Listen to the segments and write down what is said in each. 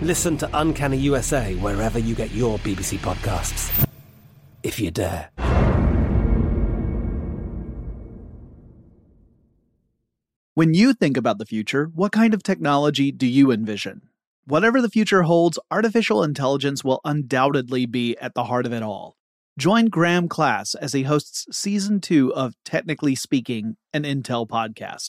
Listen to Uncanny USA wherever you get your BBC podcasts. If you dare. When you think about the future, what kind of technology do you envision? Whatever the future holds, artificial intelligence will undoubtedly be at the heart of it all. Join Graham Klass as he hosts season two of Technically Speaking, an Intel podcast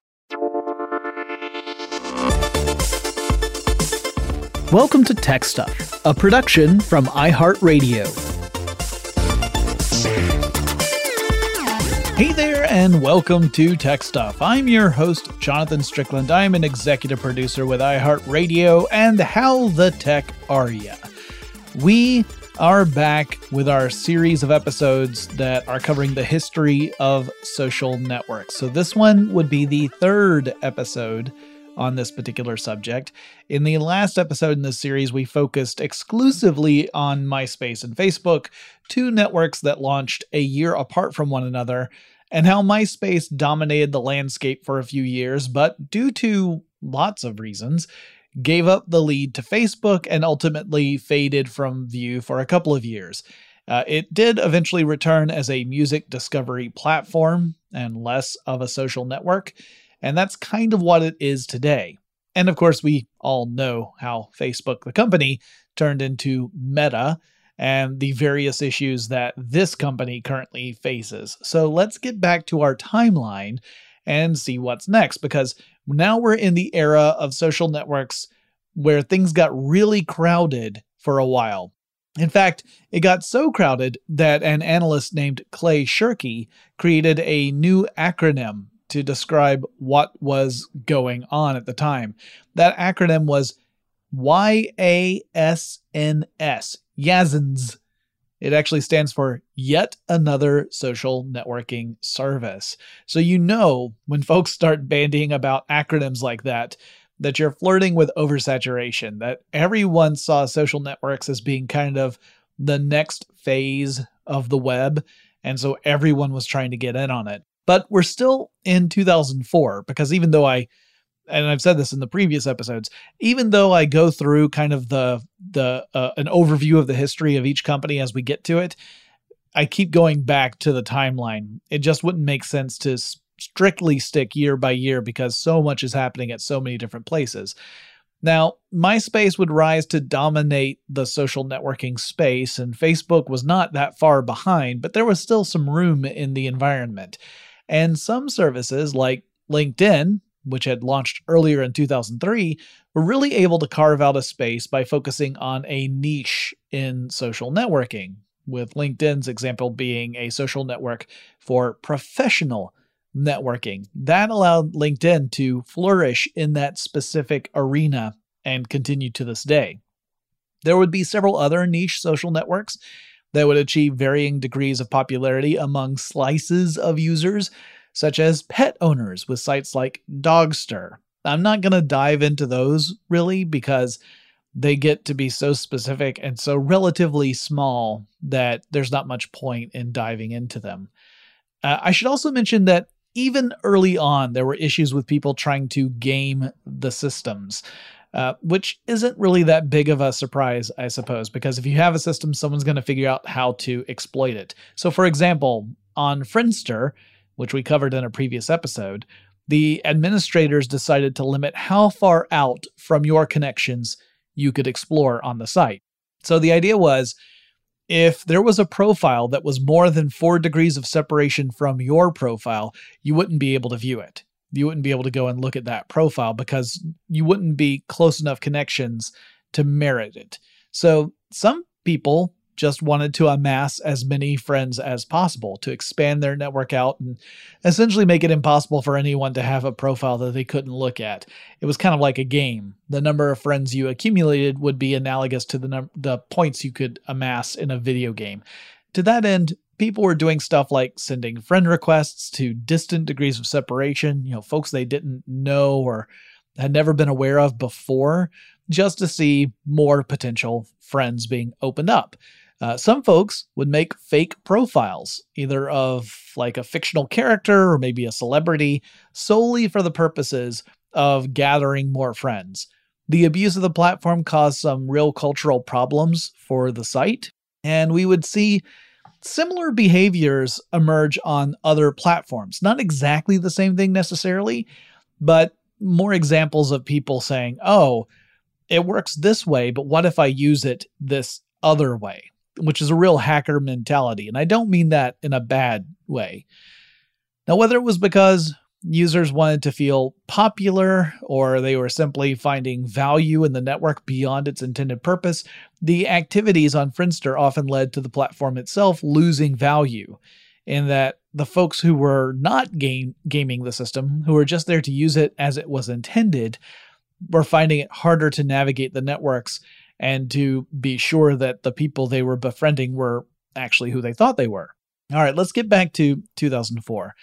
Welcome to Tech Stuff, a production from iHeartRadio. Hey there, and welcome to Tech Stuff. I'm your host, Jonathan Strickland. I'm an executive producer with iHeartRadio, and how the tech are ya? We are back with our series of episodes that are covering the history of social networks. So, this one would be the third episode on this particular subject. In the last episode in this series, we focused exclusively on MySpace and Facebook, two networks that launched a year apart from one another, and how MySpace dominated the landscape for a few years, but due to lots of reasons, gave up the lead to Facebook and ultimately faded from view for a couple of years. Uh, it did eventually return as a music discovery platform and less of a social network. And that's kind of what it is today. And of course, we all know how Facebook, the company, turned into Meta and the various issues that this company currently faces. So let's get back to our timeline and see what's next because now we're in the era of social networks where things got really crowded for a while. In fact, it got so crowded that an analyst named Clay Shirky created a new acronym to describe what was going on at the time. That acronym was YASNS, YASNS. It actually stands for Yet Another Social Networking Service. So you know when folks start bandying about acronyms like that, that you're flirting with oversaturation, that everyone saw social networks as being kind of the next phase of the web. And so everyone was trying to get in on it. But we're still in 2004 because even though I and I've said this in the previous episodes, even though I go through kind of the the uh, an overview of the history of each company as we get to it, I keep going back to the timeline. It just wouldn't make sense to strictly stick year by year because so much is happening at so many different places. Now, MySpace would rise to dominate the social networking space, and Facebook was not that far behind, but there was still some room in the environment. And some services like LinkedIn, which had launched earlier in 2003, were really able to carve out a space by focusing on a niche in social networking, with LinkedIn's example being a social network for professional networking. That allowed LinkedIn to flourish in that specific arena and continue to this day. There would be several other niche social networks that would achieve varying degrees of popularity among slices of users, such as pet owners with sites like Dogster. I'm not going to dive into those really because they get to be so specific and so relatively small that there's not much point in diving into them. Uh, I should also mention that even early on, there were issues with people trying to game the systems. Uh, which isn't really that big of a surprise, I suppose, because if you have a system, someone's going to figure out how to exploit it. So, for example, on Friendster, which we covered in a previous episode, the administrators decided to limit how far out from your connections you could explore on the site. So the idea was if there was a profile that was more than four degrees of separation from your profile, you wouldn't be able to view it. You wouldn't be able to go and look at that profile because you wouldn't be close enough connections to merit it. So some people just wanted to amass as many friends as possible to expand their network out and essentially make it impossible for anyone to have a profile that they couldn't look at. It was kind of like a game. The number of friends you accumulated would be analogous to the num- the points you could amass in a video game. To that end, people were doing stuff like sending friend requests to distant degrees of separation, you know, folks they didn't know or had never been aware of before, just to see more potential friends being opened up. Uh, some folks would make fake profiles, either of like a fictional character or maybe a celebrity, solely for the purposes of gathering more friends. The abuse of the platform caused some real cultural problems for the site, and we would see similar behaviors emerge on other platforms. Not exactly the same thing necessarily, but more examples of people saying, oh, it works this way, but what if I use it this other way? which is a real hacker mentality. And I don't mean that in a bad way. Now, whether it was because users wanted to feel popular or they were simply finding value in the network beyond its intended purpose, the activities on Friendster often led to the platform itself losing value. In that the folks who were not game, gaming the system, who were just there to use it as it was intended, were finding it harder to navigate the networks and to be sure that the people they were befriending were actually who they thought they were. All right, let's get back to 2004.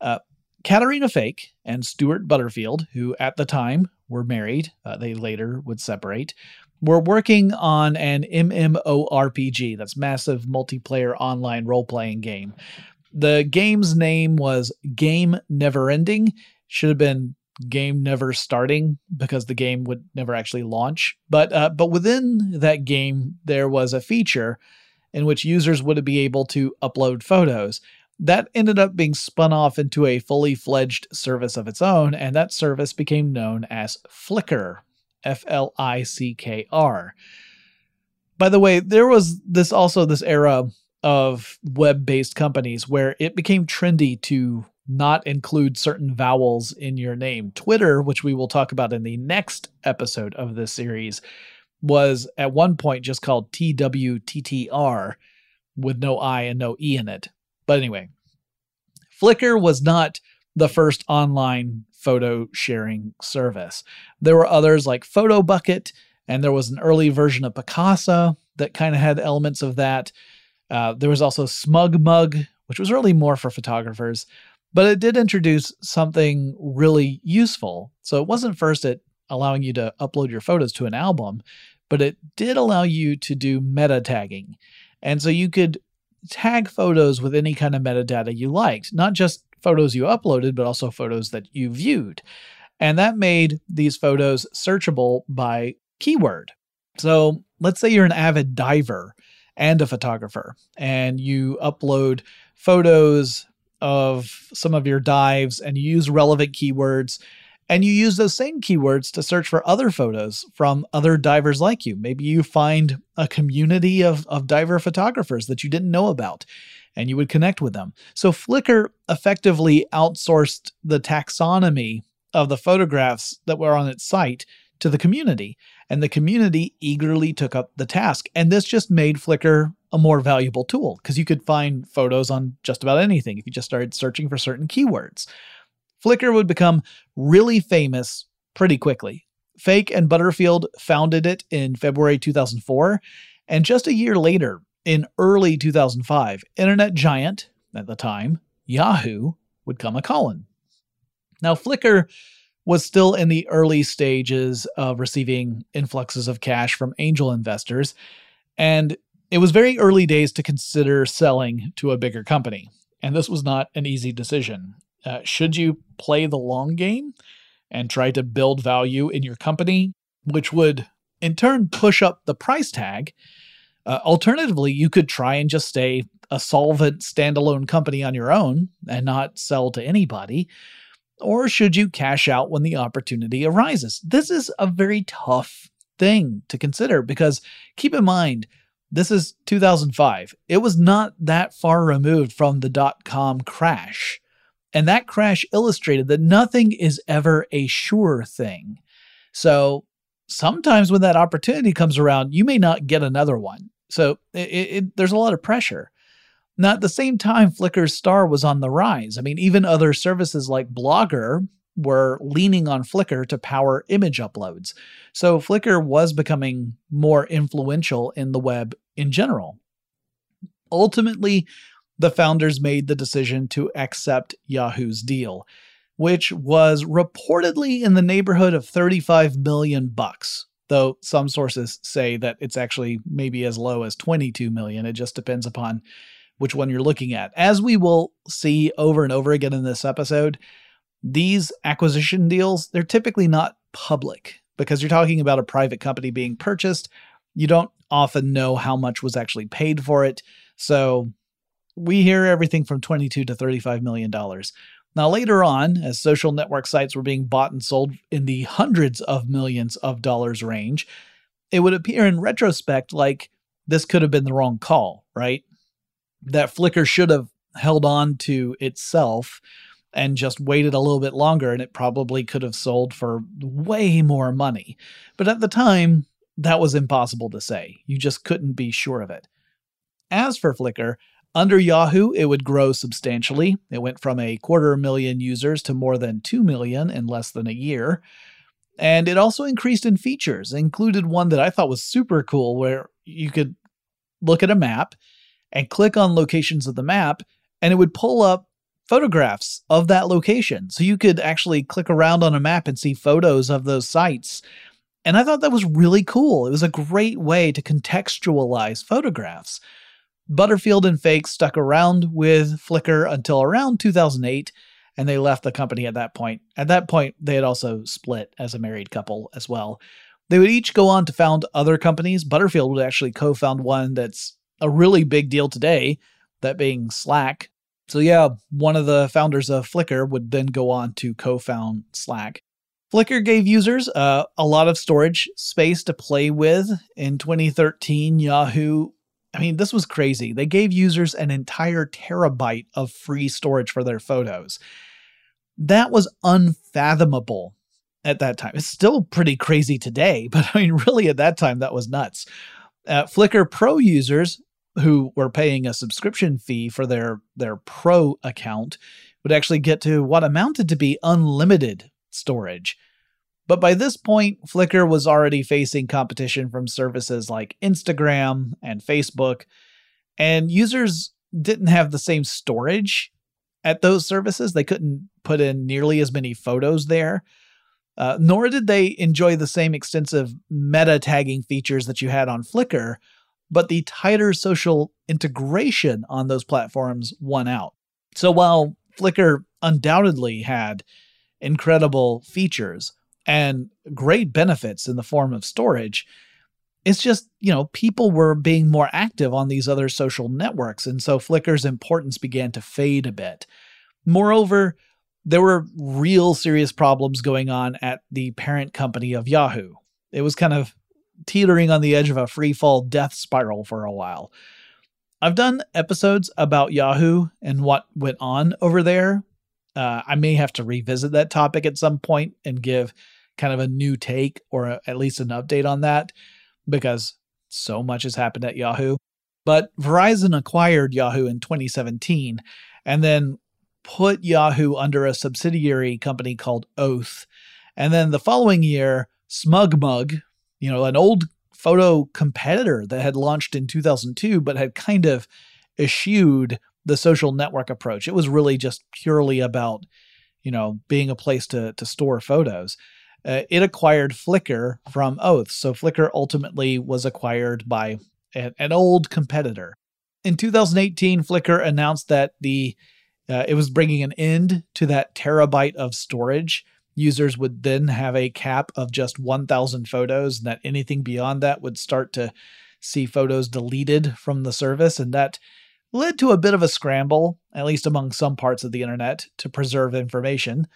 Uh, Caterina Fake and Stuart Butterfield, who at the time were married, uh, they later would separate, were working on an MMORPG, that's massive multiplayer online role playing game. The game's name was Game Never Ending. Should have been game never starting because the game would never actually launch. But uh, but within that game, there was a feature in which users would be able to upload photos. That ended up being spun off into a fully fledged service of its own, and that service became known as Flickr. F L I C K R. By the way, there was this also this era of web-based companies where it became trendy to not include certain vowels in your name. Twitter, which we will talk about in the next episode of this series, was at one point just called TWTTR with no I and no E in it. But anyway, Flickr was not the first online photo sharing service. There were others like Photobucket, and there was an early version of Picasa that kind of had elements of that. Uh, there was also Smug Mug, which was really more for photographers. But it did introduce something really useful. So it wasn't first at allowing you to upload your photos to an album, but it did allow you to do meta tagging. And so you could tag photos with any kind of metadata you liked, not just photos you uploaded, but also photos that you viewed. And that made these photos searchable by keyword. So let's say you're an avid diver and a photographer, and you upload photos of some of your dives and you use relevant keywords And you use those same keywords to search for other photos from other divers like you. Maybe you find a community of, of diver photographers that you didn't know about and you would connect with them. So Flickr effectively outsourced the taxonomy of the photographs that were on its site to the community, and the community eagerly took up the task. And this just made Flickr a more valuable tool because you could find photos on just about anything if you just started searching for certain keywords. Flickr would become really famous pretty quickly. Fake and Butterfield founded it in February 2004, and just a year later, in early 2005, internet giant at the time, Yahoo, would come a calling. Now, Flickr was still in the early stages of receiving influxes of cash from angel investors, and it was very early days to consider selling to a bigger company. And this was not an easy decision. Uh, should you play the long game and try to build value in your company, which would in turn push up the price tag? Uh, alternatively, you could try and just stay a solvent standalone company on your own and not sell to anybody or should you cash out when the opportunity arises? This is a very tough thing to consider because keep in mind, this is 2005. It was not that far removed from the dot com crash. And that crash illustrated that nothing is ever a sure thing. So sometimes when that opportunity comes around, you may not get another one. So it, it, there's a lot of pressure. Now, at the same time, Flickr's star was on the rise. I mean, even other services like Blogger were leaning on Flickr to power image uploads. So Flickr was becoming more influential in the web in general. Ultimately, the founders made the decision to accept Yahoo's deal, which was reportedly in the neighborhood of 35 million bucks. Though some sources say that it's actually maybe as low as 22 million. It just depends upon which one you're looking at. As we will see over and over again in this episode, these acquisition deals, they're typically not public because you're talking about a private company being purchased. You don't often know how much was actually paid for it. So we hear everything from 22 to 35 million dollars. Now later on, as social network sites were being bought and sold in the hundreds of millions of dollars range, it would appear in retrospect like this could have been the wrong call, right? that Flickr should have held on to itself and just waited a little bit longer and it probably could have sold for way more money. But at the time, that was impossible to say. You just couldn't be sure of it. As for Flickr, under Yahoo, it would grow substantially. It went from a quarter million users to more than 2 million in less than a year. And it also increased in features, included one that I thought was super cool where you could look at a map and click on locations of the map, and it would pull up photographs of that location. So you could actually click around on a map and see photos of those sites. And I thought that was really cool. It was a great way to contextualize photographs. Butterfield and Fake stuck around with Flickr until around 2008, and they left the company at that point. At that point, they had also split as a married couple as well. They would each go on to found other companies. Butterfield would actually co found one that's a really big deal today, that being Slack. So, yeah, one of the founders of Flickr would then go on to co found Slack. Flickr gave users uh, a lot of storage space to play with. In 2013, Yahoo, I mean, this was crazy. They gave users an entire terabyte of free storage for their photos. That was unfathomable at that time. It's still pretty crazy today, but I mean, really, at that time, that was nuts. Uh, Flickr Pro users who were paying a subscription fee for their their pro account would actually get to what amounted to be unlimited storage. But by this point, Flickr was already facing competition from services like Instagram and Facebook, and users didn't have the same storage at those services. They couldn't put in nearly as many photos there. Uh, nor did they enjoy the same extensive meta tagging features that you had on Flickr, but the tighter social integration on those platforms won out. So while Flickr undoubtedly had incredible features and great benefits in the form of storage, it's just, you know, people were being more active on these other social networks. And so Flickr's importance began to fade a bit. Moreover, there were real serious problems going on at the parent company of Yahoo. It was kind of teetering on the edge of a free fall death spiral for a while. I've done episodes about Yahoo and what went on over there. Uh, I may have to revisit that topic at some point and give kind of a new take or a, at least an update on that because so much has happened at Yahoo. But Verizon acquired Yahoo in 2017 and then put Yahoo under a subsidiary company called Oath. And then the following year, SmugMug, you know, an old photo competitor that had launched in 2002 but had kind of eschewed the social network approach. It was really just purely about, you know, being a place to to store photos. Uh, it acquired Flickr from Oath. So Flickr ultimately was acquired by a, an old competitor. In 2018, Flickr announced that the uh, it was bringing an end to that terabyte of storage. Users would then have a cap of just 1,000 photos, and that anything beyond that would start to see photos deleted from the service. And that led to a bit of a scramble, at least among some parts of the internet, to preserve information.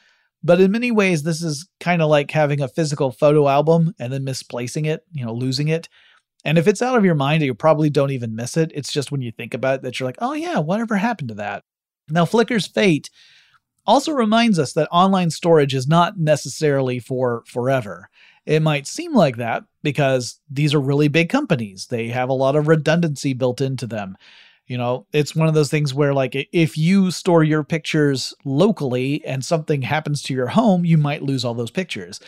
But in many ways, this is kind of like having a physical photo album and then misplacing it, you know, losing it. And if it's out of your mind, you probably don't even miss it. It's just when you think about it that you're like, oh yeah, whatever happened to that? Now, Flickr's fate also reminds us that online storage is not necessarily for forever. It might seem like that because these are really big companies. They have a lot of redundancy built into them. You know, it's one of those things where, like, if you store your pictures locally and something happens to your home, you might lose all those pictures.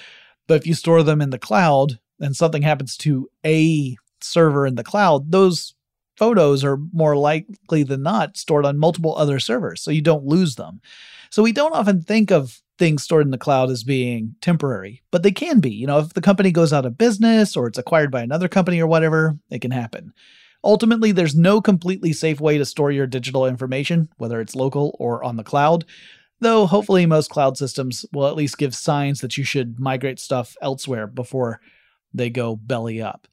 But if you store them in the cloud and something happens to a server in the cloud, those photos are more likely than not stored on multiple other servers, so you don't lose them. So we don't often think of things stored in the cloud as being temporary, but they can be. You know, if the company goes out of business or it's acquired by another company or whatever, it can happen. Ultimately, there's no completely safe way to store your digital information, whether it's local or on the cloud. Though hopefully most cloud systems will at least give signs that you should migrate stuff elsewhere before they go belly up.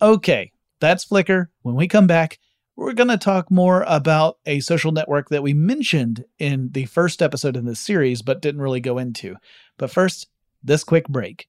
Okay, that's Flickr. When we come back, we're going to talk more about a social network that we mentioned in the first episode in this series, but didn't really go into. But first, this quick break.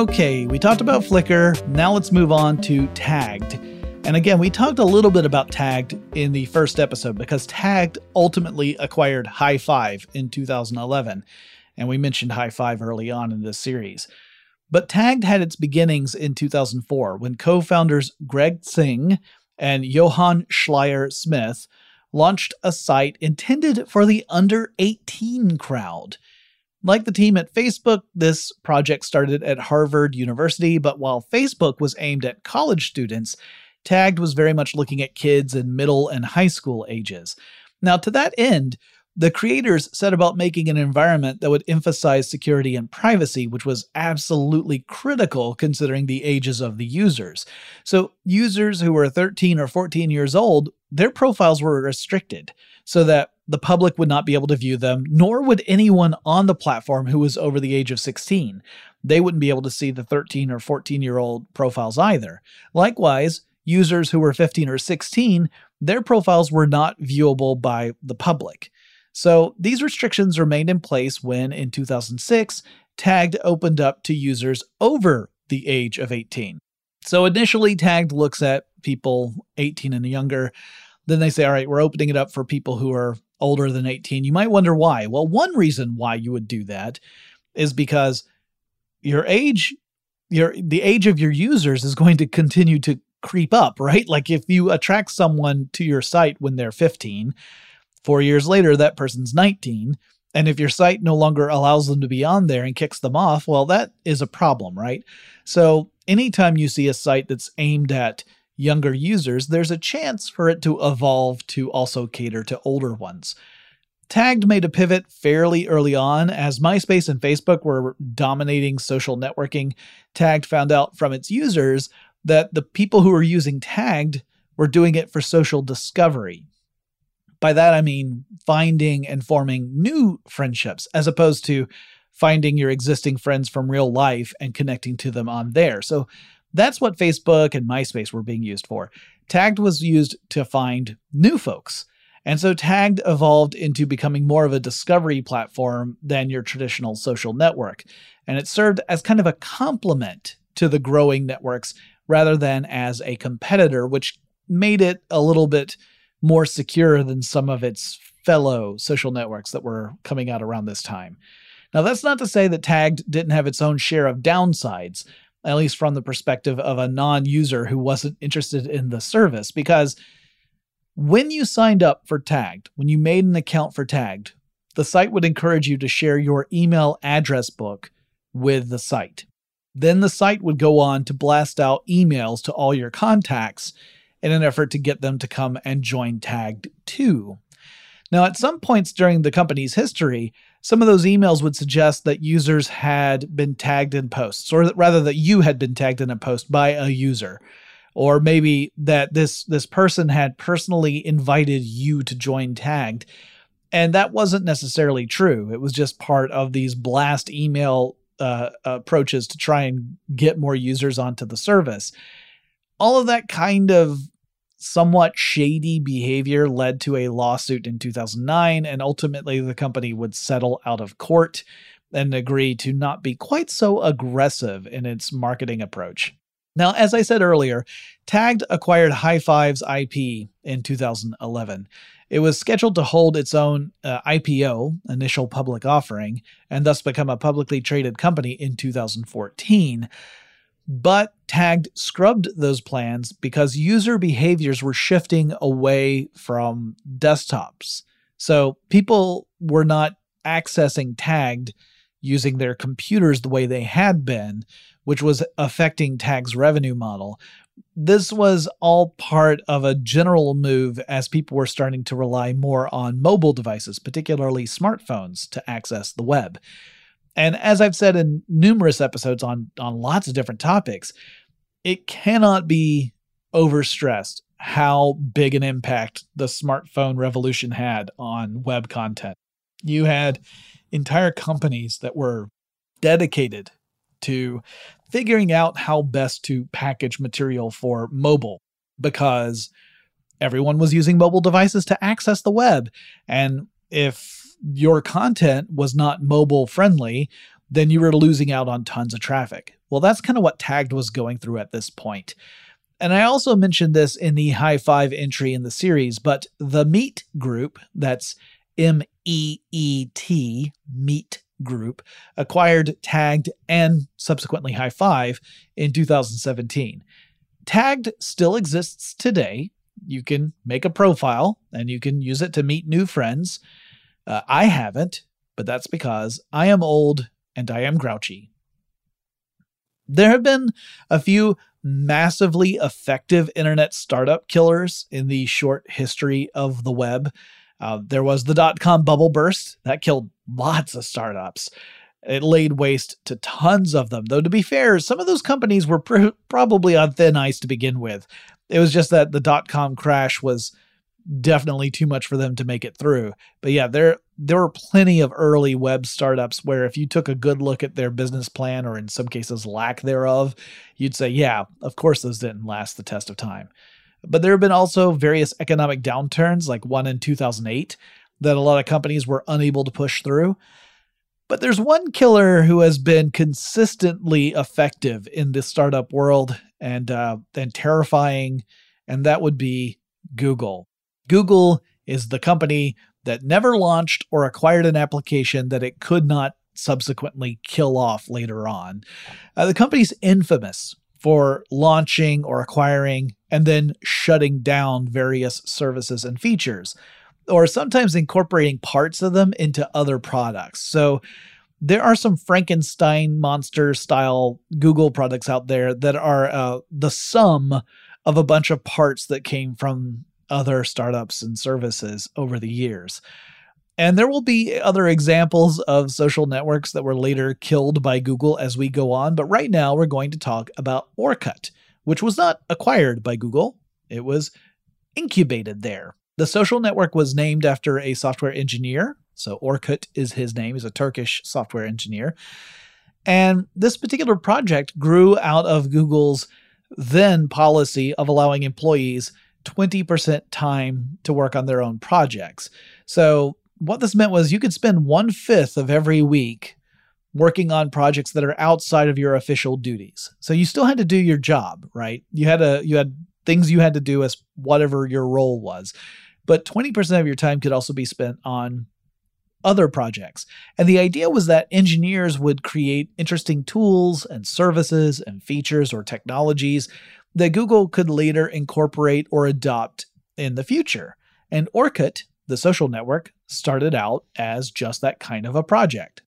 Okay, we talked about Flickr. Now let's move on to Tagged. And again, we talked a little bit about Tagged in the first episode because Tagged ultimately acquired High Five in 2011. And we mentioned High Five early on in this series. But Tagged had its beginnings in 2004 when co founders Greg Tseng and Johan Schleier Smith launched a site intended for the under 18 crowd. Like the team at Facebook, this project started at Harvard University, but while Facebook was aimed at college students, Tagged was very much looking at kids in middle and high school ages. Now, to that end, the creators set about making an environment that would emphasize security and privacy, which was absolutely critical considering the ages of the users. So, users who were 13 or 14 years old, their profiles were restricted so that the public would not be able to view them, nor would anyone on the platform who was over the age of 16. They wouldn't be able to see the 13 or 14 year old profiles either. Likewise, users who were 15 or 16, their profiles were not viewable by the public. So these restrictions remained in place when, in 2006, Tagged opened up to users over the age of 18. So initially, Tagged looks at people 18 and younger. Then they say, all right, we're opening it up for people who are older than 18. You might wonder why. Well, one reason why you would do that is because your age your the age of your users is going to continue to creep up, right? Like if you attract someone to your site when they're 15, 4 years later that person's 19, and if your site no longer allows them to be on there and kicks them off, well that is a problem, right? So anytime you see a site that's aimed at younger users, there's a chance for it to evolve to also cater to older ones. Tagged made a pivot fairly early on as MySpace and Facebook were dominating social networking. Tagged found out from its users that the people who were using Tagged were doing it for social discovery. By that I mean finding and forming new friendships as opposed to finding your existing friends from real life and connecting to them on there. So that's what Facebook and MySpace were being used for. Tagged was used to find new folks. And so Tagged evolved into becoming more of a discovery platform than your traditional social network. And it served as kind of a complement to the growing networks rather than as a competitor, which made it a little bit more secure than some of its fellow social networks that were coming out around this time. Now, that's not to say that Tagged didn't have its own share of downsides at least from the perspective of a non user who wasn't interested in the service. Because when you signed up for Tagged, when you made an account for Tagged, the site would encourage you to share your email address book with the site. Then the site would go on to blast out emails to all your contacts in an effort to get them to come and join Tagged too. Now, at some points during the company's history, some of those emails would suggest that users had been tagged in posts, or rather that you had been tagged in a post by a user, or maybe that this this person had personally invited you to join tagged. And that wasn't necessarily true. It was just part of these blast email uh, approaches to try and get more users onto the service. All of that kind of somewhat shady behavior led to a lawsuit in 2009, and ultimately the company would settle out of court and agree to not be quite so aggressive in its marketing approach. Now, as I said earlier, Tagged acquired High Fives IP in 2011. It was scheduled to hold its own uh, IPO, initial public offering, and thus become a publicly traded company in 2014. But Tagged scrubbed those plans because user behaviors were shifting away from desktops. So people were not accessing Tagged using their computers the way they had been, which was affecting Tagged's revenue model. This was all part of a general move as people were starting to rely more on mobile devices, particularly smartphones, to access the web. And as I've said in numerous episodes on, on lots of different topics, it cannot be overstressed how big an impact the smartphone revolution had on web content. You had entire companies that were dedicated to figuring out how best to package material for mobile because everyone was using mobile devices to access the web. And if your content was not mobile friendly, then you were losing out on tons of traffic. Well, that's kind of what Tagged was going through at this point. And I also mentioned this in the high five entry in the series, but the Meet group, that's M E E T, Meet Group, acquired Tagged and subsequently High Five in 2017. Tagged still exists today. You can make a profile and you can use it to meet new friends. Uh, I haven't, but that's because I am old and I am grouchy. There have been a few massively effective internet startup killers in the short history of the web. Uh, there was the dot com bubble burst that killed lots of startups. It laid waste to tons of them, though, to be fair, some of those companies were pr- probably on thin ice to begin with. It was just that the dot com crash was definitely too much for them to make it through. But yeah, there there were plenty of early web startups where if you took a good look at their business plan or in some cases lack thereof, you'd say, yeah, of course those didn't last the test of time. But there have been also various economic downturns, like one in 2008, that a lot of companies were unable to push through. But there's one killer who has been consistently effective in the startup world and uh, and terrifying, and that would be Google. Google is the company that never launched or acquired an application that it could not subsequently kill off later on. Uh, the company's infamous for launching or acquiring and then shutting down various services and features, or sometimes incorporating parts of them into other products. So there are some Frankenstein monster style Google products out there that are uh, the sum of a bunch of parts that came from other startups and services over the years. And there will be other examples of social networks that were later killed by Google as we go on, but right now we're going to talk about Orkut, which was not acquired by Google, it was incubated there. The social network was named after a software engineer, so Orkut is his name, he's a Turkish software engineer. And this particular project grew out of Google's then policy of allowing employees 20% time to work on their own projects. So, what this meant was you could spend one fifth of every week working on projects that are outside of your official duties. So you still had to do your job, right? You had a you had things you had to do as whatever your role was. But 20% of your time could also be spent on other projects. And the idea was that engineers would create interesting tools and services and features or technologies that Google could later incorporate or adopt in the future. And Orkut, the social network, started out as just that kind of a project.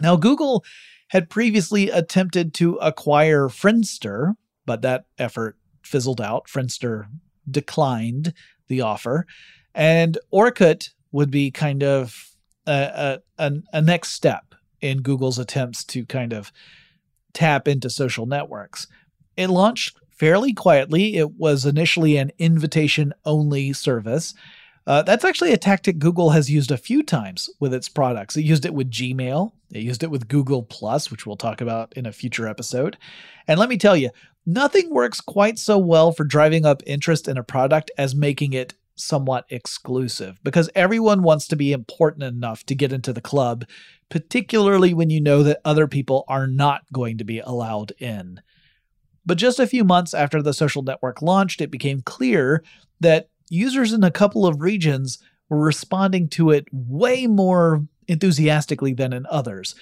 Now, Google had previously attempted to acquire Friendster, but that effort fizzled out. Friendster declined the offer. And Orkut would be kind of a, a, a, next step in Google's attempts to kind of tap into social networks. It launched fairly quietly. It was initially an invitation only service. Uh, that's actually a tactic Google has used a few times with its products. It used it with Gmail, it used it with Google Plus, which we'll talk about in a future episode. And let me tell you, nothing works quite so well for driving up interest in a product as making it somewhat exclusive because everyone wants to be important enough to get into the club, particularly when you know that other people are not going to be allowed in. But just a few months after the social network launched, it became clear that users in a couple of regions were responding to it way more enthusiastically than in others.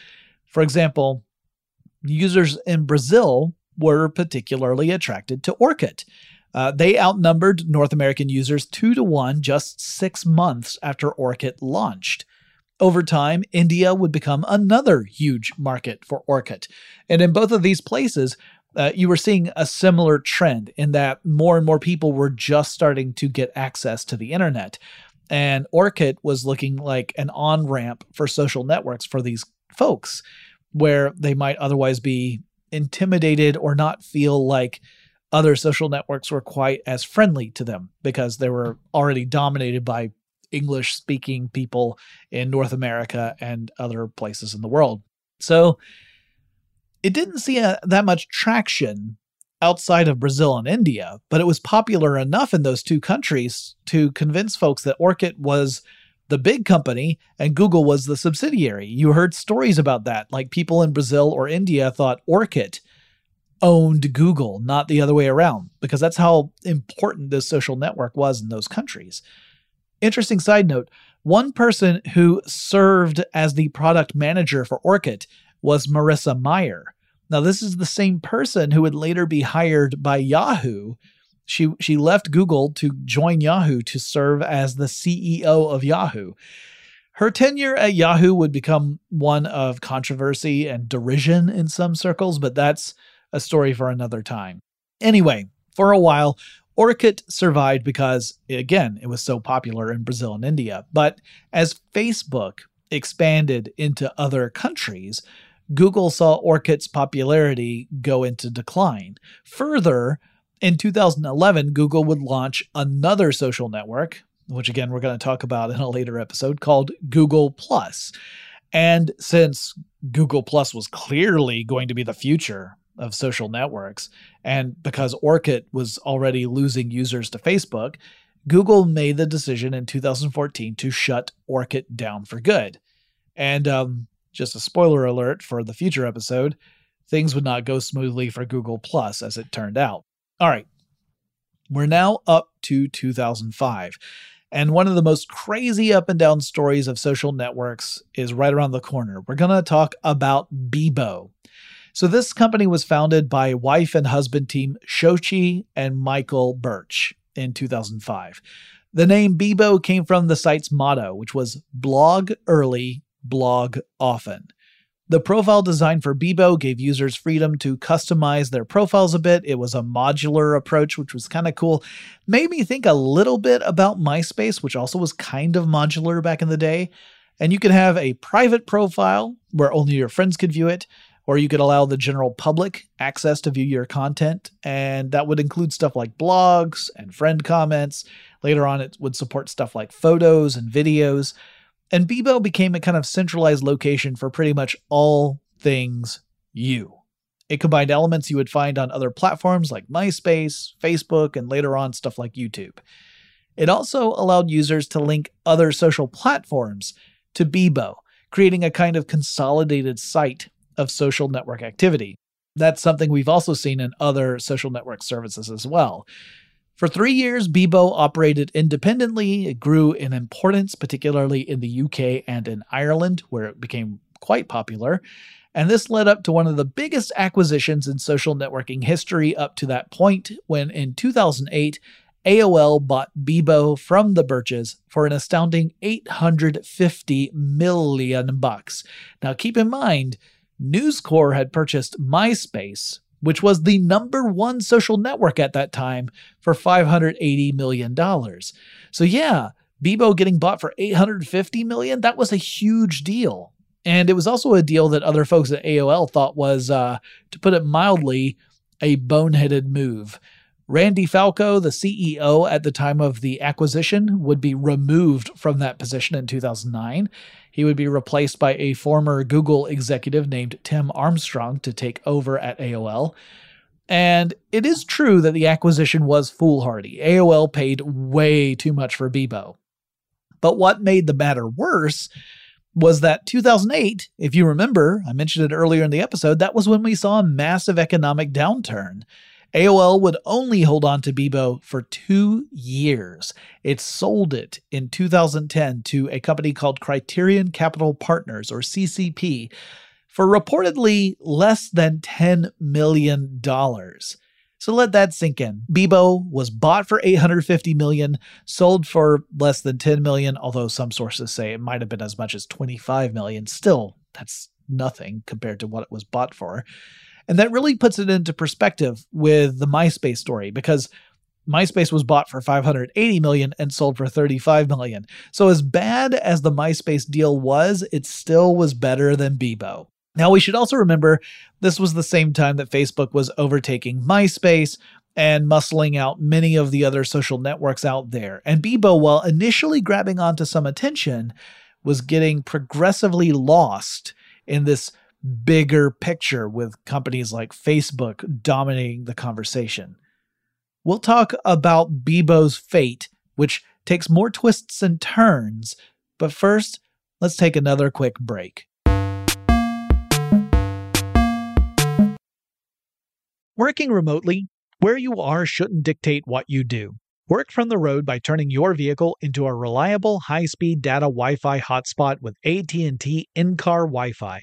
For example, users in Brazil were particularly attracted to Orkut. Uh, they outnumbered North American users two to one just six months after Orkut launched. Over time, India would become another huge market for Orkut. And in both of these places, uh, you were seeing a similar trend in that more and more people were just starting to get access to the internet. And Orkut was looking like an on ramp for social networks for these folks, where they might otherwise be intimidated or not feel like other social networks were quite as friendly to them because they were already dominated by English speaking people in North America and other places in the world. So it didn't see a, that much traction outside of Brazil and India, but it was popular enough in those two countries to convince folks that Orkut was the big company and Google was the subsidiary. You heard stories about that, like people in Brazil or India thought Orkut owned Google, not the other way around, because that's how important this social network was in those countries. Interesting side note one person who served as the product manager for Orkut was Marissa Mayer. Now, this is the same person who would later be hired by Yahoo. She, she left Google to join Yahoo to serve as the CEO of Yahoo. Her tenure at Yahoo would become one of controversy and derision in some circles, but that's a story for another time. Anyway, for a while, Orkut survived because, again, it was so popular in Brazil and India. But as Facebook expanded into other countries, Google saw Orkut's popularity go into decline. Further, in 2011, Google would launch another social network, which again we're going to talk about in a later episode, called Google Plus. And since Google Plus was clearly going to be the future of social networks. And because Orkut was already losing users to Facebook, Google made the decision in 2014 to shut Orkut down for good. And um, just a spoiler alert for the future episode, things would not go smoothly for Google Plus as it turned out. All right, we're now up to 2005. And one of the most crazy up and down stories of social networks is right around the corner. We're going to talk about Bebo. So this company was founded by wife and husband team Xochitl and Michael Birch in 2005. The name Bebo came from the site's motto, which was blog early, blog often. The profile design for Bebo gave users freedom to customize their profiles a bit. It was a modular approach, which was kind of cool. Made me think a little bit about MySpace, which also was kind of modular back in the day. And you could have a private profile where only your friends could view it or you could allow the general public access to view your content. And that would include stuff like blogs and friend comments. Later on, it would support stuff like photos and videos. And Bebo became a kind of centralized location for pretty much all things you. It combined elements you would find on other platforms like MySpace, Facebook, and later on stuff like YouTube. It also allowed users to link other social platforms to Bebo, creating a kind of consolidated site of social network activity. That's something we've also seen in other social network services as well. For three years, Bebo operated independently. It grew in importance, particularly in the UK and in Ireland, where it became quite popular. And this led up to one of the biggest acquisitions in social networking history up to that point, when in 2008, AOL bought Bebo from the Birches for an astounding 850 million bucks. Now keep in mind, News Corp had purchased MySpace, which was the number one social network at that time, for $580 million. So, yeah, Bebo getting bought for 850 million, that was a huge deal. And it was also a deal that other folks at AOL thought was, uh, to put it mildly, a boneheaded move. Randy Falco, the CEO at the time of the acquisition, would be removed from that position in 2009. He would be replaced by a former Google executive named Tim Armstrong to take over at AOL. And it is true that the acquisition was foolhardy. AOL paid way too much for Bebo. But what made the matter worse was that 2008, if you remember, I mentioned it earlier in the episode, that was when we saw a massive economic downturn. AOL would only hold on to Bebo for two years. It sold it in 2010 to a company called Criterion Capital Partners, or CCP, for reportedly less than $10 million. So let that sink in. Bebo was bought for 850 million, sold for less than 10 million, although some sources say it might have been as much as 25 million. Still, that's nothing compared to what it was bought for. And that really puts it into perspective with the MySpace story because MySpace was bought for 580 million and sold for 35 million. So as bad as the MySpace deal was, it still was better than Bebo. Now we should also remember this was the same time that Facebook was overtaking MySpace and muscling out many of the other social networks out there. And Bebo, while initially grabbing onto some attention, was getting progressively lost in this bigger picture with companies like Facebook dominating the conversation. We'll talk about Bebo's fate, which takes more twists and turns, but first, let's take another quick break. Working remotely, where you are shouldn't dictate what you do. Work from the road by turning your vehicle into a reliable high-speed data Wi-Fi hotspot with AT&T in-car Wi-Fi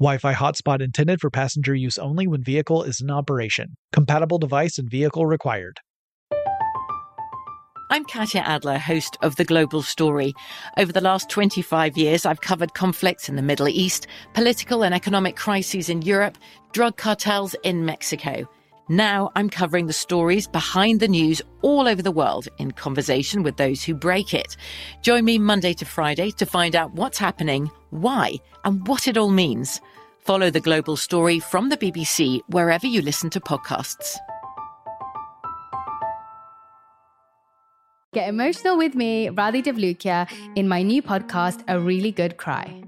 Wi-Fi hotspot intended for passenger use only when vehicle is in operation. Compatible device and vehicle required. I'm Katya Adler, host of The Global Story. Over the last 25 years, I've covered conflicts in the Middle East, political and economic crises in Europe, drug cartels in Mexico. Now I'm covering the stories behind the news all over the world in conversation with those who break it. Join me Monday to Friday to find out what's happening, why, and what it all means. Follow the global story from the BBC wherever you listen to podcasts. Get emotional with me, Radhi Devlukia, in my new podcast, A Really Good Cry.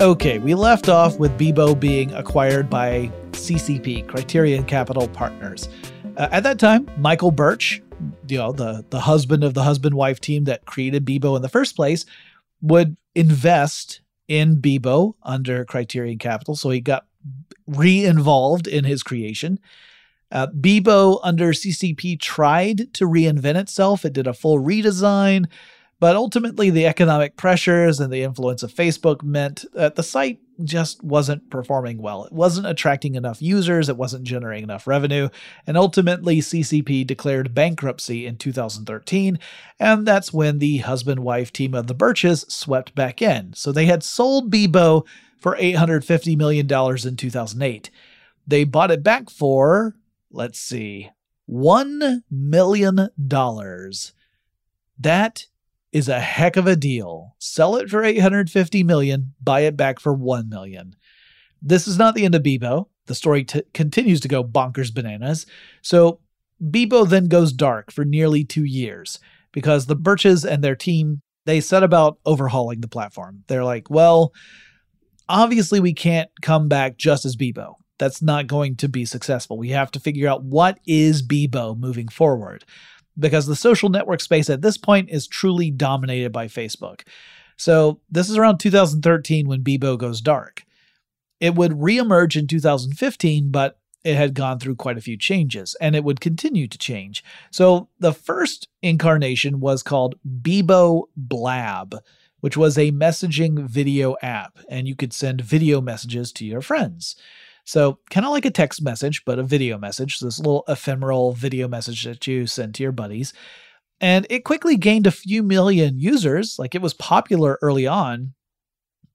Okay, we left off with Bebo being acquired by CCP, Criterion Capital Partners. Uh, at that time, Michael Birch, you know, the, the husband of the husband wife team that created Bebo in the first place, would invest in Bebo under Criterion Capital. So he got re involved in his creation. Uh, Bebo under CCP tried to reinvent itself. It did a full redesign, but ultimately the economic pressures and the influence of Facebook meant that the site just wasn't performing well. It wasn't attracting enough users, it wasn't generating enough revenue, and ultimately CCP declared bankruptcy in 2013, and that's when the husband wife team of the Birches swept back in. So they had sold Bebo for $850 million in 2008. They bought it back for let's see, $1 million. That is a heck of a deal. Sell it for 850 million, buy it back for 1 million. This is not the end of Bebo. The story t- continues to go bonkers bananas. So Bebo then goes dark for nearly 2 years because the Birches and their team they set about overhauling the platform. They're like, "Well, obviously we can't come back just as Bebo that's not going to be successful. We have to figure out what is Bebo moving forward because the social network space at this point is truly dominated by Facebook. So, this is around 2013 when Bebo goes dark. It would reemerge in 2015, but it had gone through quite a few changes and it would continue to change. So, the first incarnation was called Bebo Blab, which was a messaging video app, and you could send video messages to your friends. So, kind of like a text message, but a video message. So this little ephemeral video message that you send to your buddies. And it quickly gained a few million users. Like it was popular early on,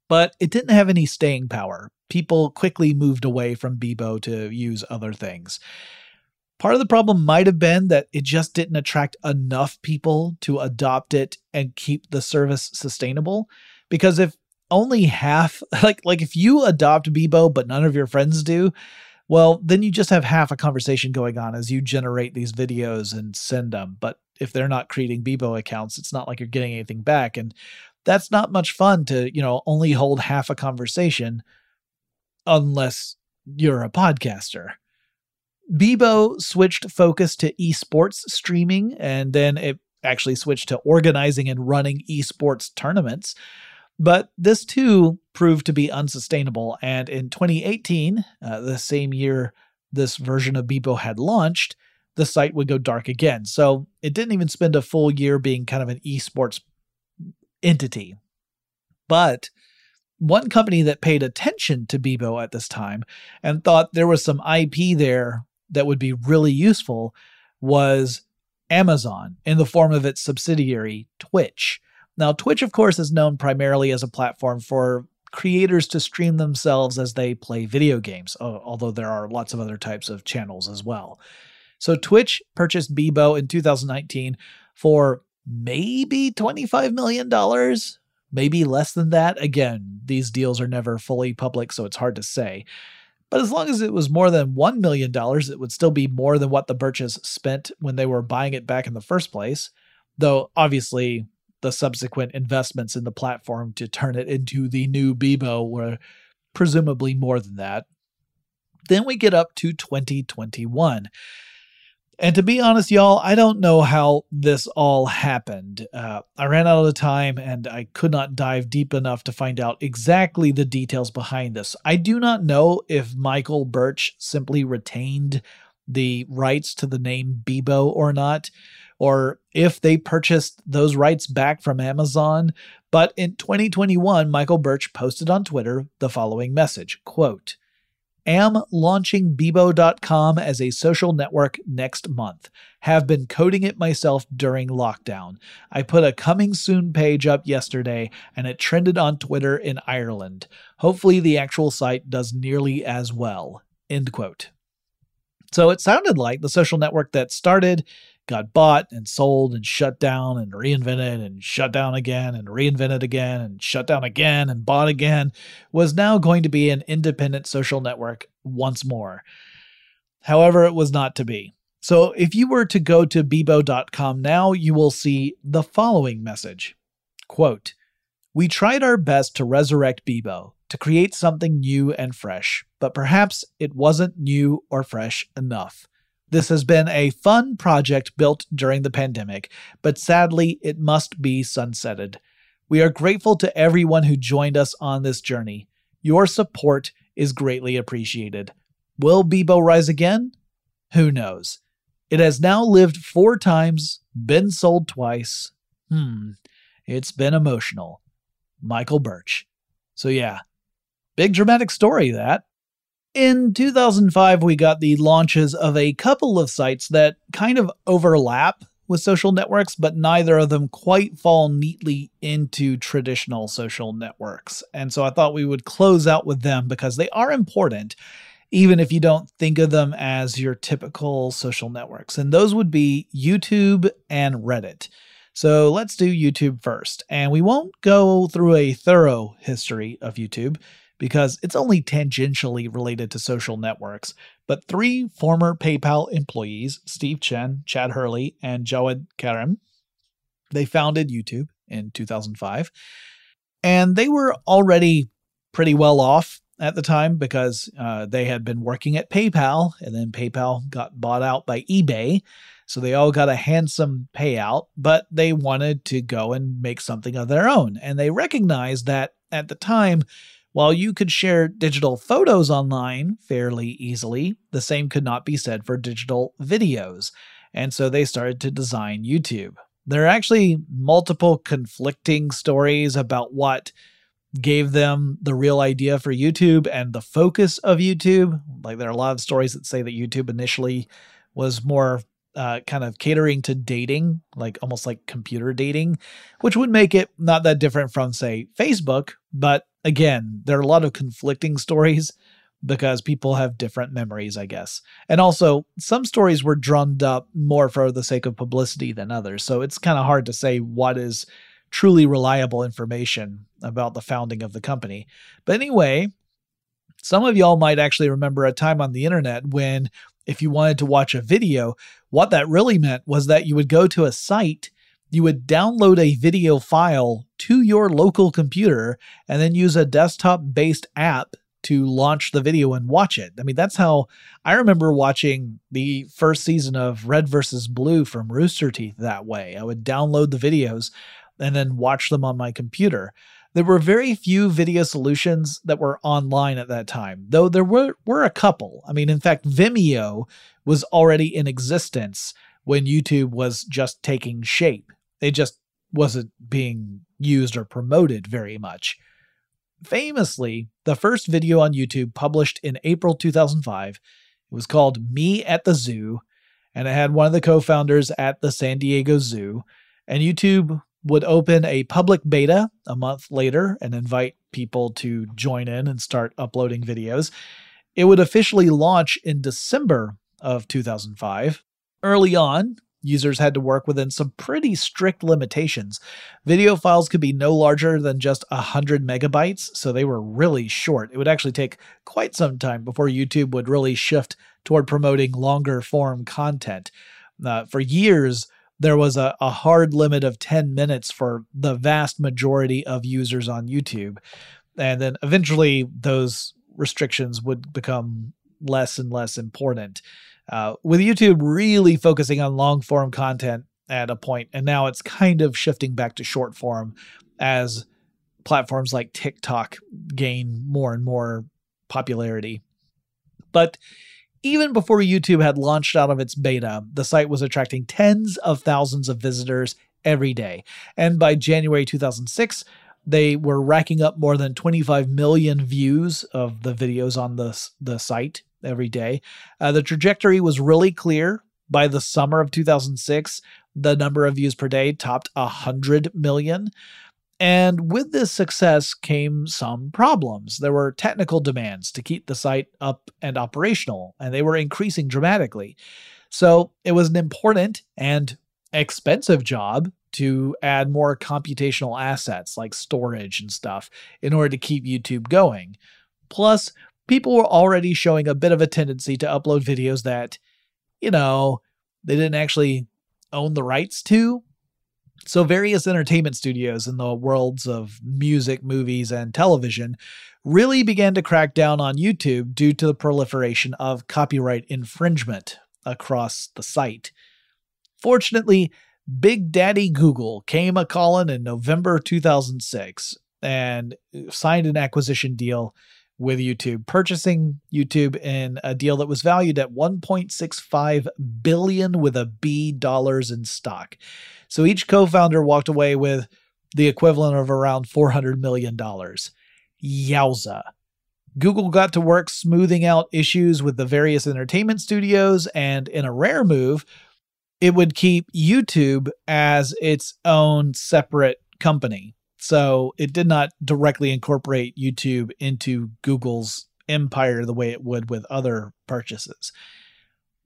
but it didn't have any staying power. People quickly moved away from Bebo to use other things. Part of the problem might have been that it just didn't attract enough people to adopt it and keep the service sustainable. Because if only half like like if you adopt Bebo but none of your friends do, well, then you just have half a conversation going on as you generate these videos and send them. But if they're not creating Bebo accounts, it's not like you're getting anything back. And that's not much fun to, you know, only hold half a conversation unless you're a podcaster. Bebo switched focus to esports streaming and then it actually switched to organizing and running esports tournaments. But this too proved to be unsustainable. And in 2018, uh, the same year this version of Bebo had launched, the site would go dark again. So it didn't even spend a full year being kind of an esports entity. But one company that paid attention to Bebo at this time and thought there was some IP there that would be really useful was Amazon in the form of its subsidiary Twitch. Now, Twitch, of course, is known primarily as a platform for creators to stream themselves as they play video games, although there are lots of other types of channels as well. So, Twitch purchased Bebo in 2019 for maybe $25 million, maybe less than that. Again, these deals are never fully public, so it's hard to say. But as long as it was more than $1 million, it would still be more than what the Birches spent when they were buying it back in the first place. Though, obviously, the subsequent investments in the platform to turn it into the new Bebo were presumably more than that. Then we get up to 2021. And to be honest, y'all, I don't know how this all happened. Uh, I ran out of time and I could not dive deep enough to find out exactly the details behind this. I do not know if Michael Birch simply retained the rights to the name Bebo or not or if they purchased those rights back from Amazon. But in 2021, Michael Birch posted on Twitter the following message quote, Am launching Bebo.com as a social network next month. Have been coding it myself during lockdown. I put a coming soon page up yesterday and it trended on Twitter in Ireland. Hopefully, the actual site does nearly as well. End quote. So it sounded like the social network that started got bought and sold and shut down and reinvented and shut down again and reinvented again and shut down again and bought again was now going to be an independent social network once more. However, it was not to be. So if you were to go to Bebo.com now, you will see the following message. Quote, we tried our best to resurrect Bebo, to create something new and fresh, but perhaps it wasn't new or fresh enough. This has been a fun project built during the pandemic, but sadly, it must be sunsetted. We are grateful to everyone who joined us on this journey. Your support is greatly appreciated. Will Bebo rise again? Who knows? It has now lived four times, been sold twice. Hmm, it's been emotional. Michael Birch. So, yeah, big dramatic story that. In 2005, we got the launches of a couple of sites that kind of overlap with social networks, but neither of them quite fall neatly into traditional social networks. And so I thought we would close out with them because they are important, even if you don't think of them as your typical social networks. And those would be YouTube and Reddit. So let's do YouTube first. And we won't go through a thorough history of YouTube because it's only tangentially related to social networks. But three former PayPal employees, Steve Chen, Chad Hurley, and Jawed Karim, they founded YouTube in 2005. And they were already pretty well off at the time because uh, they had been working at PayPal, and then PayPal got bought out by eBay. So they all got a handsome payout, but they wanted to go and make something of their own. And they recognized that at the time, while you could share digital photos online fairly easily, the same could not be said for digital videos. And so they started to design YouTube. There are actually multiple conflicting stories about what gave them the real idea for YouTube and the focus of YouTube. Like there are a lot of stories that say that YouTube initially was more uh, kind of catering to dating, like almost like computer dating, which would make it not that different from, say, Facebook, but again, there are a lot of conflicting stories because people have different memories, I guess. And also, some stories were drummed up more for the sake of publicity than others. So it's kind of hard to say what is truly reliable information about the founding of the company. But anyway, some of y'all might actually remember a time on the internet when, if you wanted to watch a video, what that really meant was that you would go to a site you would download a video file to your local computer and then use a desktop based app to launch the video and watch it. I mean, that's how I remember watching the first season of Red versus Blue from Rooster Teeth that way. I would download the videos and then watch them on my computer. There were very few video solutions that were online at that time, though there were, were a couple. I mean, in fact, Vimeo was already in existence when YouTube was just taking shape. It just wasn't being used or promoted very much. Famously, the first video on YouTube published in April 2005, it was called Me at the Zoo, and it had one of the co founders at the San Diego Zoo. And YouTube would open a public beta a month later and invite people to join in and start uploading videos. It would officially launch in December of 2005. Early on, users had to work within some pretty strict limitations. Video files could be no larger than just 100 megabytes, so they were really short. It would actually take quite some time before YouTube would really shift toward promoting longer form content. Uh, for years, there was a, a hard limit of 10 minutes for the vast majority of users on YouTube. And then eventually, those restrictions would become less and less important. Uh, with YouTube really focusing on long form content at a point, and now it's kind of shifting back to short form as platforms like TikTok gain more and more popularity. But even before YouTube had launched out of its beta, the site was attracting tens of thousands of visitors every day. And by January 2006, they were racking up more than 25 million views of the videos on the, the site every day. Uh, the trajectory was really clear. By the summer of 2006, the number of views per day topped 100 million. And with this success came some problems. There were technical demands to keep the site up and operational, and they were increasing dramatically. So it was an important and expensive job to add more computational assets like storage and stuff in order to keep YouTube going. Plus, people were already showing a bit of a tendency to upload videos that, you know, they didn't actually own the rights to. So, various entertainment studios in the worlds of music, movies, and television really began to crack down on YouTube due to the proliferation of copyright infringement across the site. Fortunately, Big Daddy Google came a calling in November 2006 and uh, signed an acquisition deal with YouTube, purchasing YouTube in a deal that was valued at 1.65 billion with a B dollars in stock. So each co-founder walked away with the equivalent of around 400 million dollars. Yowza. Google got to work smoothing out issues with the various entertainment studios, and in a rare move, it would keep YouTube as its own separate company. So it did not directly incorporate YouTube into Google's empire the way it would with other purchases.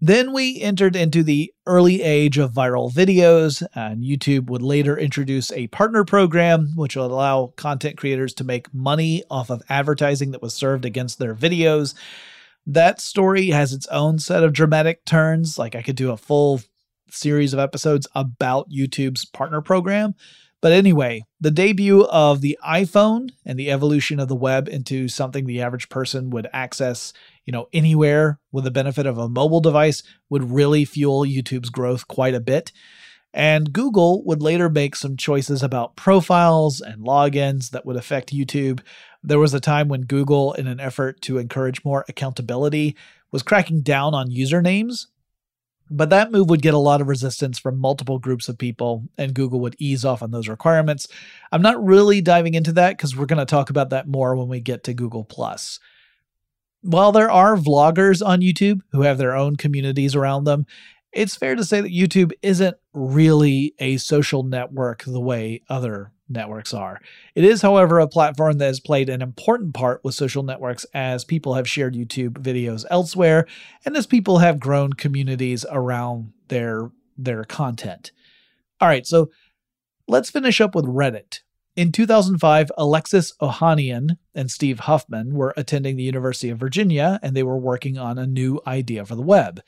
Then we entered into the early age of viral videos, and YouTube would later introduce a partner program which would allow content creators to make money off of advertising that was served against their videos. That story has its own set of dramatic turns. Like, I could do a full series of episodes about YouTube's partner program. But anyway, the debut of the iPhone and the evolution of the web into something the average person would access, you know, anywhere with the benefit of a mobile device would really fuel YouTube's growth quite a bit. And Google would later make some choices about profiles and logins that would affect YouTube. There was a time when Google, in an effort to encourage more accountability, was cracking down on usernames but that move would get a lot of resistance from multiple groups of people, and Google would ease off on those requirements. I'm not really diving into that because we're going to talk about that more when we get to Google. While there are vloggers on YouTube who have their own communities around them, it's fair to say that YouTube isn't really a social network the way other networks are. It is, however, a platform that has played an important part with social networks as people have shared YouTube videos elsewhere and as people have grown communities around their their content. All right, so let's finish up with Reddit. In 2005, Alexis Ohanian and Steve Huffman were attending the University of Virginia and they were working on a new idea for the web.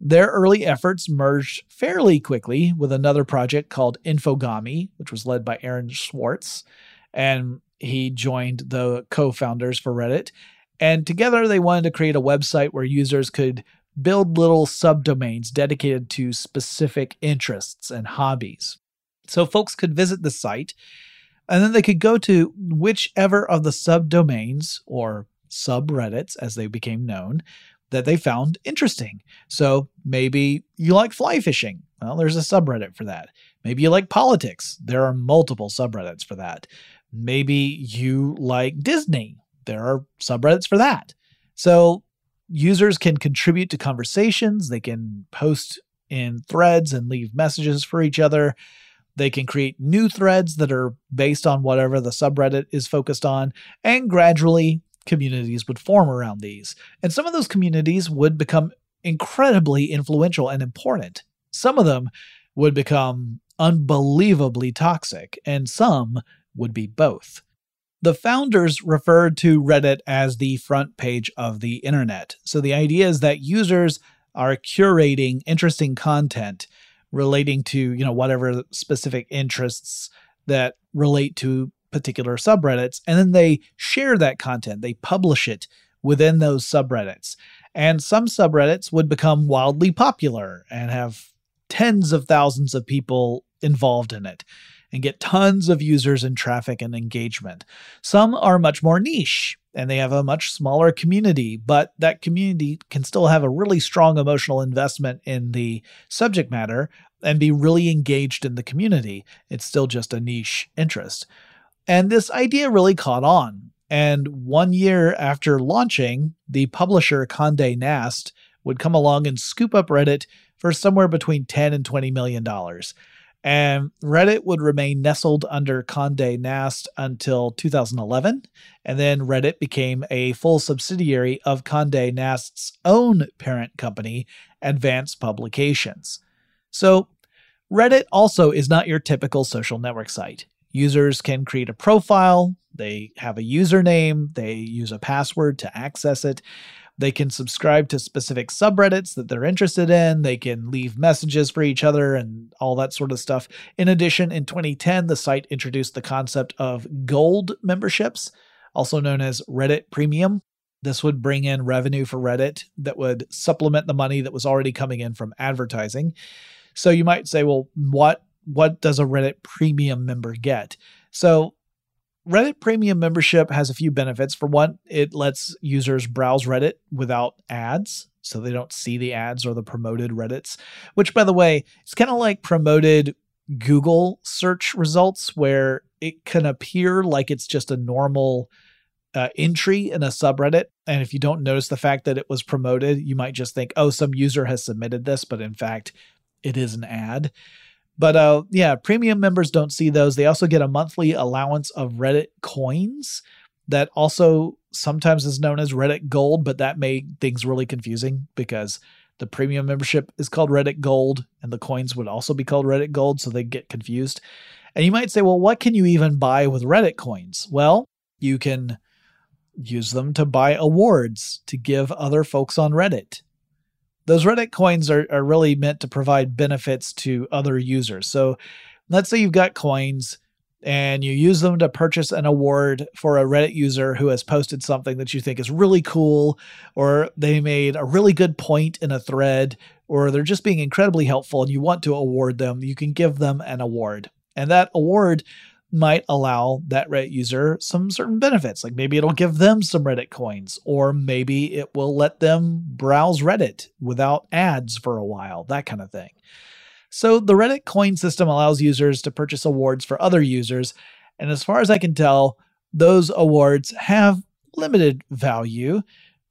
Their early efforts merged fairly quickly with another project called Infogami, which was led by Aaron Swartz, and he joined the co founders for Reddit. And together they wanted to create a website where users could build little subdomains dedicated to specific interests and hobbies. So folks could visit the site and then they could go to whichever of the subdomains or subreddits, as they became known, that they found interesting. So maybe you like fly fishing. Well, there's a subreddit for that. Maybe you like politics. There are multiple subreddits for that. Maybe you like Disney. There are subreddits for that. So users can contribute to conversations, they can post in threads and leave messages for each other. They can create new threads that are based on whatever the subreddit is focused on, and gradually communities would form around these. And some of those communities would become incredibly influential and important. Some of them would become unbelievably toxic, and some would be both. The founders referred to Reddit as the front page of the internet. So the idea is that users are curating interesting content relating to, you know, whatever specific interests that relate to particular subreddits, and then they share that content, they publish it within those subreddits. And some subreddits would become wildly popular and have tens of thousands of people involved in it and get tons of users and traffic and engagement. Some are much more niche and they have a much smaller community, but that community can still have a really strong emotional investment in the subject matter and be really engaged in the community. It's still just a niche interest. And this idea really caught on. And one year after launching, the publisher Conde Nast would come along and scoop up Reddit for somewhere between 10 and 20 million dollars. And Reddit would remain nestled under Conde Nast until 2011. And then Reddit became a full subsidiary of Conde Nast's own parent company, Advance Publications. So, Reddit also is not your typical social network site. Users can create a profile, they have a username, they use a password to access it. They can subscribe to specific subreddits that they're interested in. They can leave messages for each other and all that sort of stuff. In addition, in 2010, the site introduced the concept of gold memberships, also known as Reddit Premium. This would bring in revenue for Reddit that would supplement the money that was already coming in from advertising. So you might say, well, what what does a Reddit premium member get? So Reddit Premium membership has a few benefits. For one, it lets users browse Reddit without ads, so they don't see the ads or the promoted Reddits, which, by the way, is kind of like promoted Google search results where it can appear like it's just a normal uh, entry in a subreddit. And if you don't notice the fact that it was promoted, you might just think, oh, some user has submitted this, but in fact, it is an ad. But uh, yeah, premium members don't see those. They also get a monthly allowance of Reddit coins that also sometimes is known as Reddit Gold, but that made things really confusing because the premium membership is called Reddit Gold and the coins would also be called Reddit Gold, so they get confused. And you might say, well, what can you even buy with Reddit coins? Well, you can use them to buy awards to give other folks on Reddit. Those Reddit coins are, are really meant to provide benefits to other users. So let's say you've got coins and you use them to purchase an award for a Reddit user who has posted something that you think is really cool, or they made a really good point in a thread, or they're just being incredibly helpful and you want to award them, you can give them an award. And that award might allow that Reddit user some certain benefits. Like maybe it'll give them some Reddit coins, or maybe it will let them browse Reddit without ads for a while, that kind of thing. So the Reddit coin system allows users to purchase awards for other users. And as far as I can tell, those awards have limited value,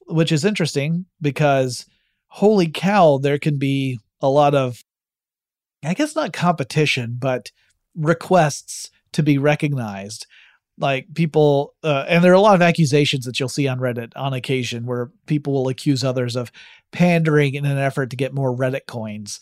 which is interesting because holy cow, there can be a lot of, I guess not competition, but requests to be recognized. Like people uh, and there are a lot of accusations that you'll see on reddit on occasion where people will accuse others of pandering in an effort to get more reddit coins.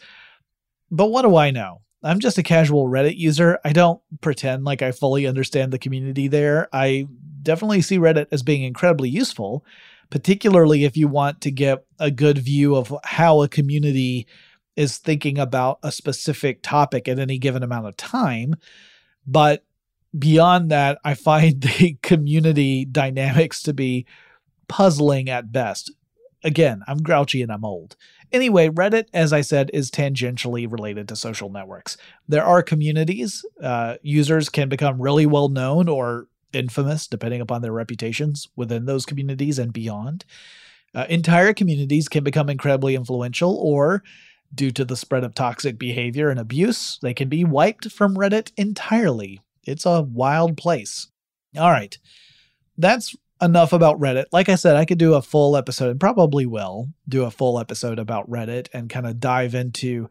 But what do i know? I'm just a casual reddit user. I don't pretend like i fully understand the community there. I definitely see reddit as being incredibly useful particularly if you want to get a good view of how a community is thinking about a specific topic at any given amount of time but beyond that, I find the community dynamics to be puzzling at best. Again, I'm grouchy and I'm old. Anyway, Reddit, as I said, is tangentially related to social networks. There are communities. Uh, users can become really well known or infamous, depending upon their reputations within those communities and beyond. Uh, entire communities can become incredibly influential, or due to the spread of toxic behavior and abuse, they can be wiped from Reddit entirely it's a wild place. All right. That's enough about Reddit. Like I said, I could do a full episode and probably will do a full episode about Reddit and kind of dive into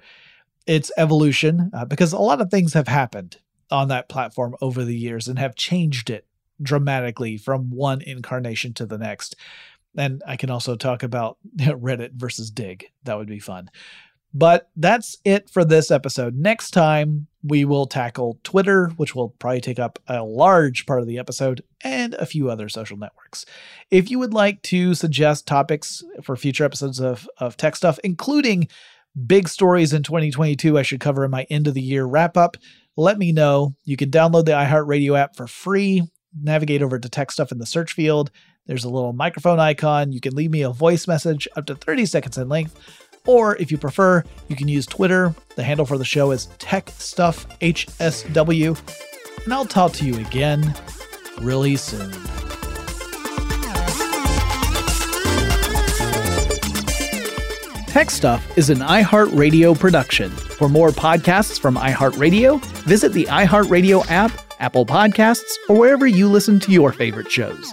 its evolution uh, because a lot of things have happened on that platform over the years and have changed it dramatically from one incarnation to the next. And I can also talk about Reddit versus Digg. That would be fun. But that's it for this episode. Next time, we will tackle Twitter, which will probably take up a large part of the episode, and a few other social networks. If you would like to suggest topics for future episodes of, of Tech Stuff, including big stories in 2022 I should cover in my end of the year wrap up, let me know. You can download the iHeartRadio app for free, navigate over to Tech Stuff in the search field. There's a little microphone icon. You can leave me a voice message up to 30 seconds in length or if you prefer, you can use Twitter. The handle for the show is TechStuffHSW. And I'll talk to you again really soon. Tech Stuff is an iHeartRadio production. For more podcasts from iHeartRadio, visit the iHeartRadio app, Apple Podcasts, or wherever you listen to your favorite shows.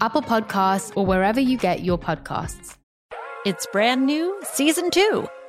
Apple Podcasts, or wherever you get your podcasts. It's brand new, season two.